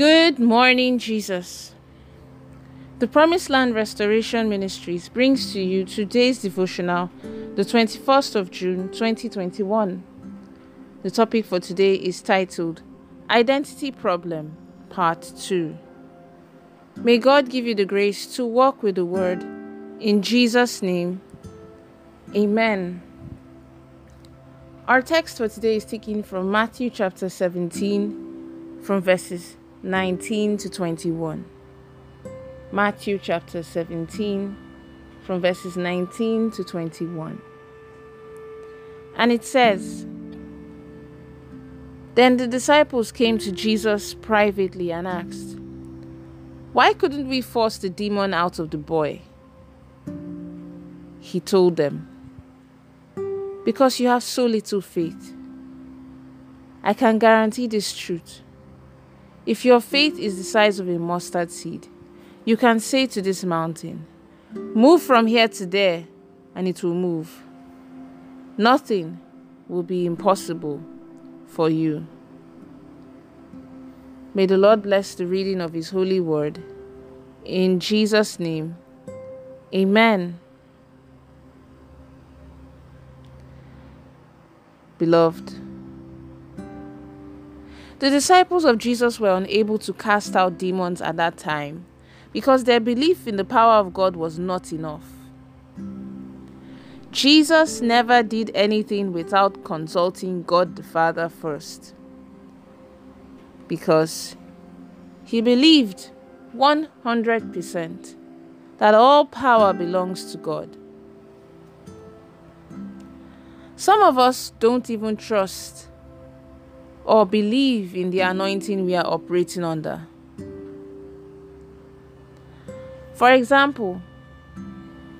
Good morning, Jesus. The Promised Land Restoration Ministries brings to you today's devotional, the 21st of June 2021. The topic for today is titled Identity Problem, Part 2. May God give you the grace to walk with the Word. In Jesus' name, Amen. Our text for today is taken from Matthew chapter 17, from verses 19 to 21. Matthew chapter 17, from verses 19 to 21. And it says, Then the disciples came to Jesus privately and asked, Why couldn't we force the demon out of the boy? He told them, Because you have so little faith. I can guarantee this truth. If your faith is the size of a mustard seed, you can say to this mountain, Move from here to there, and it will move. Nothing will be impossible for you. May the Lord bless the reading of His holy word. In Jesus' name, Amen. Beloved, the disciples of Jesus were unable to cast out demons at that time because their belief in the power of God was not enough. Jesus never did anything without consulting God the Father first because he believed 100% that all power belongs to God. Some of us don't even trust or believe in the anointing we are operating under. For example,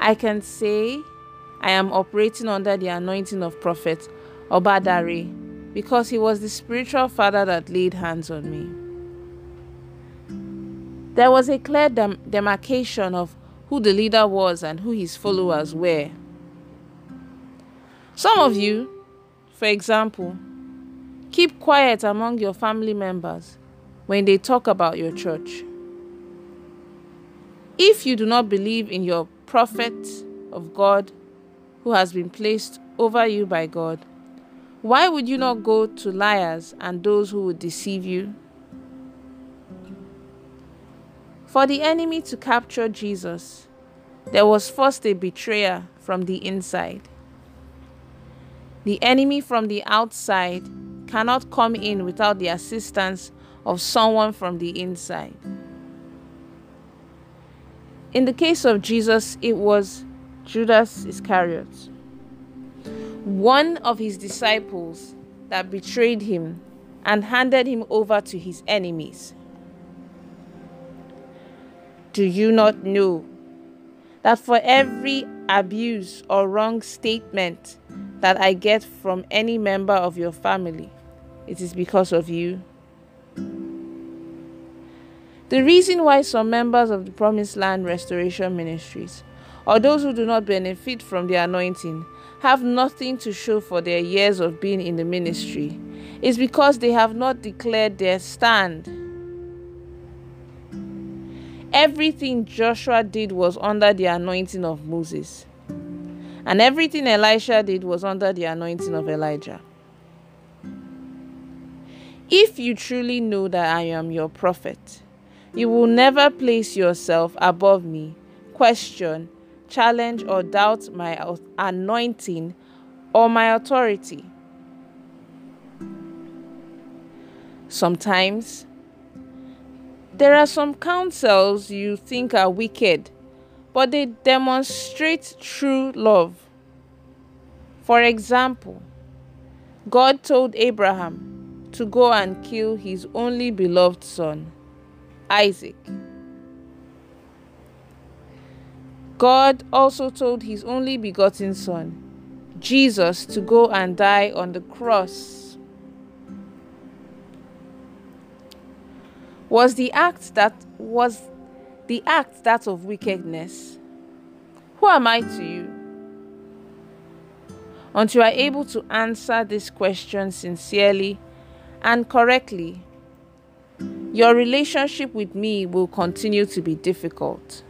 I can say I am operating under the anointing of Prophet Obadare because he was the spiritual father that laid hands on me. There was a clear dem- demarcation of who the leader was and who his followers were. Some of you, for example, Keep quiet among your family members when they talk about your church. If you do not believe in your prophet of God who has been placed over you by God, why would you not go to liars and those who would deceive you? For the enemy to capture Jesus, there was first a betrayer from the inside. The enemy from the outside cannot come in without the assistance of someone from the inside. In the case of Jesus, it was Judas Iscariot, one of his disciples that betrayed him and handed him over to his enemies. Do you not know that for every abuse or wrong statement that I get from any member of your family, it is because of you. The reason why some members of the Promised Land Restoration Ministries, or those who do not benefit from the anointing, have nothing to show for their years of being in the ministry is because they have not declared their stand. Everything Joshua did was under the anointing of Moses, and everything Elisha did was under the anointing of Elijah. If you truly know that I am your prophet, you will never place yourself above me, question, challenge, or doubt my anointing or my authority. Sometimes, there are some counsels you think are wicked, but they demonstrate true love. For example, God told Abraham, to go and kill his only beloved son, Isaac. God also told his only begotten son, Jesus, to go and die on the cross. Was the act that was the act that of wickedness? Who am I to you? Until you are able to answer this question sincerely and correctly, your relationship with me will continue to be difficult.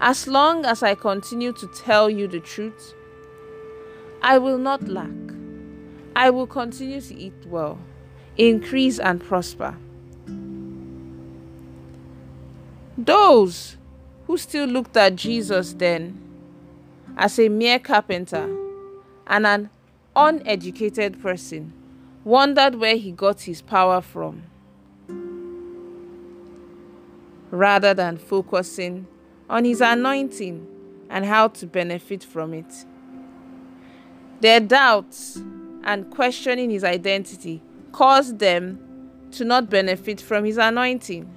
As long as I continue to tell you the truth, I will not lack. I will continue to eat well, increase, and prosper. Those who still looked at Jesus then as a mere carpenter and an uneducated person wondered where he got his power from rather than focusing on his anointing and how to benefit from it. Their doubts and questioning his identity caused them to not benefit from his anointing.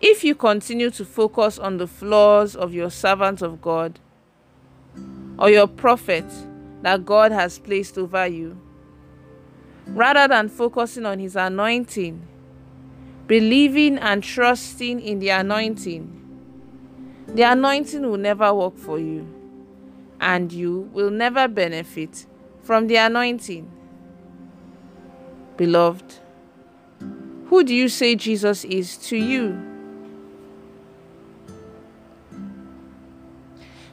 If you continue to focus on the flaws of your servant of God or your prophet, that God has placed over you. Rather than focusing on His anointing, believing and trusting in the anointing, the anointing will never work for you, and you will never benefit from the anointing. Beloved, who do you say Jesus is to you?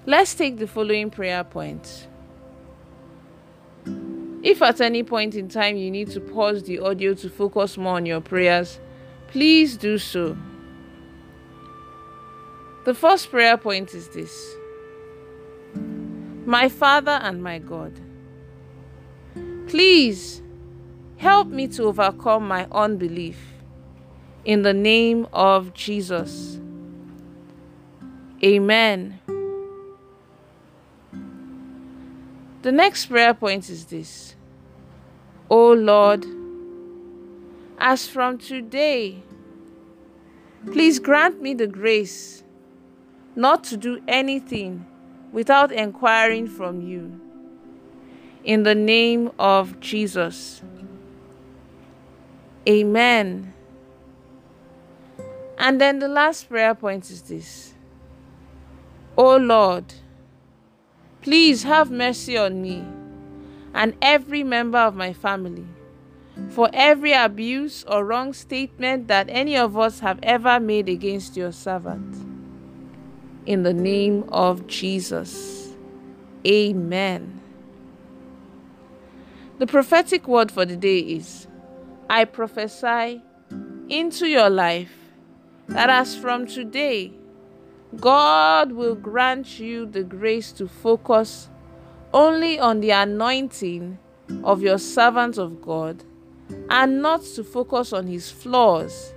Let's take the following prayer point. If at any point in time you need to pause the audio to focus more on your prayers, please do so. The first prayer point is this My Father and my God, please help me to overcome my unbelief in the name of Jesus. Amen. The next prayer point is this O Lord, as from today, please grant me the grace not to do anything without inquiring from you. In the name of Jesus. Amen. And then the last prayer point is this O Lord, Please have mercy on me and every member of my family for every abuse or wrong statement that any of us have ever made against your servant. In the name of Jesus. Amen. The prophetic word for the day is I prophesy into your life that as from today, God will grant you the grace to focus only on the anointing of your servant of God and not to focus on his flaws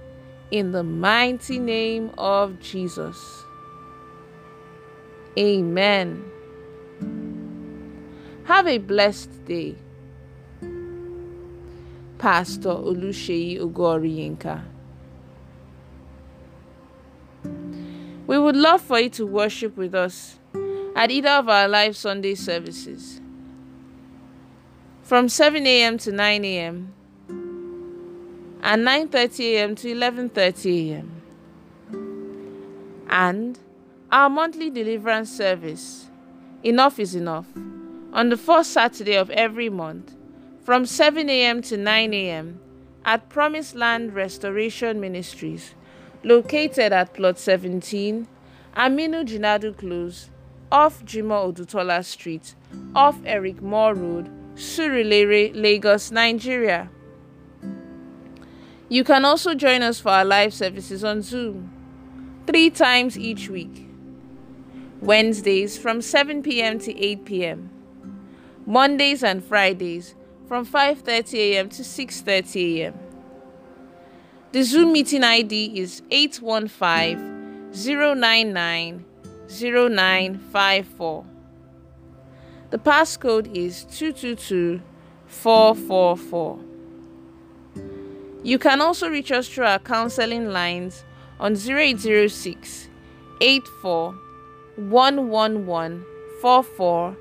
in the mighty name of Jesus. Amen. Have a blessed day. Pastor Oluseyi Ogoriyinka. Would love for you to worship with us at either of our live Sunday services from 7 a.m. to 9 a.m. and 9:30 a.m. to 11:30 a.m. and our monthly deliverance service enough is enough on the first Saturday of every month from 7 a.m. to 9 a.m. at Promised Land Restoration Ministries located at plot 17, Aminu Jinadu Close, off Jimo Odutola Street, off Eric Moore Road, Surulere, Lagos, Nigeria. You can also join us for our live services on Zoom, three times each week. Wednesdays from 7 p.m. to 8 p.m. Mondays and Fridays from 5:30 a.m. to 6:30 a.m. The Zoom meeting ID is 815 099 0954. The passcode is 222444. You can also reach us through our counseling lines on 0806 84 111 44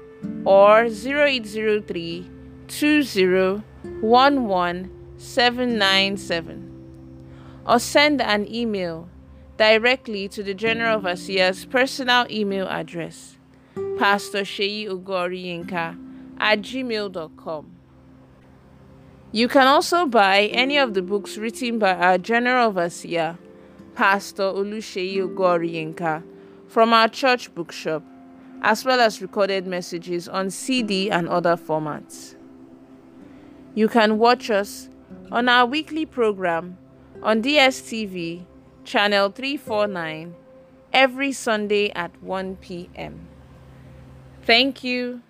or 0803 20 11 797 or send an email directly to the General Overseer's personal email address, Pastor Sheyi Ogoriyinka at gmail.com. You can also buy any of the books written by our General Overseer, Pastor Olusheyi Ogoriyinka, from our church bookshop, as well as recorded messages on CD and other formats. You can watch us on our weekly program on DSTV, channel 349, every Sunday at 1 p.m. Thank you.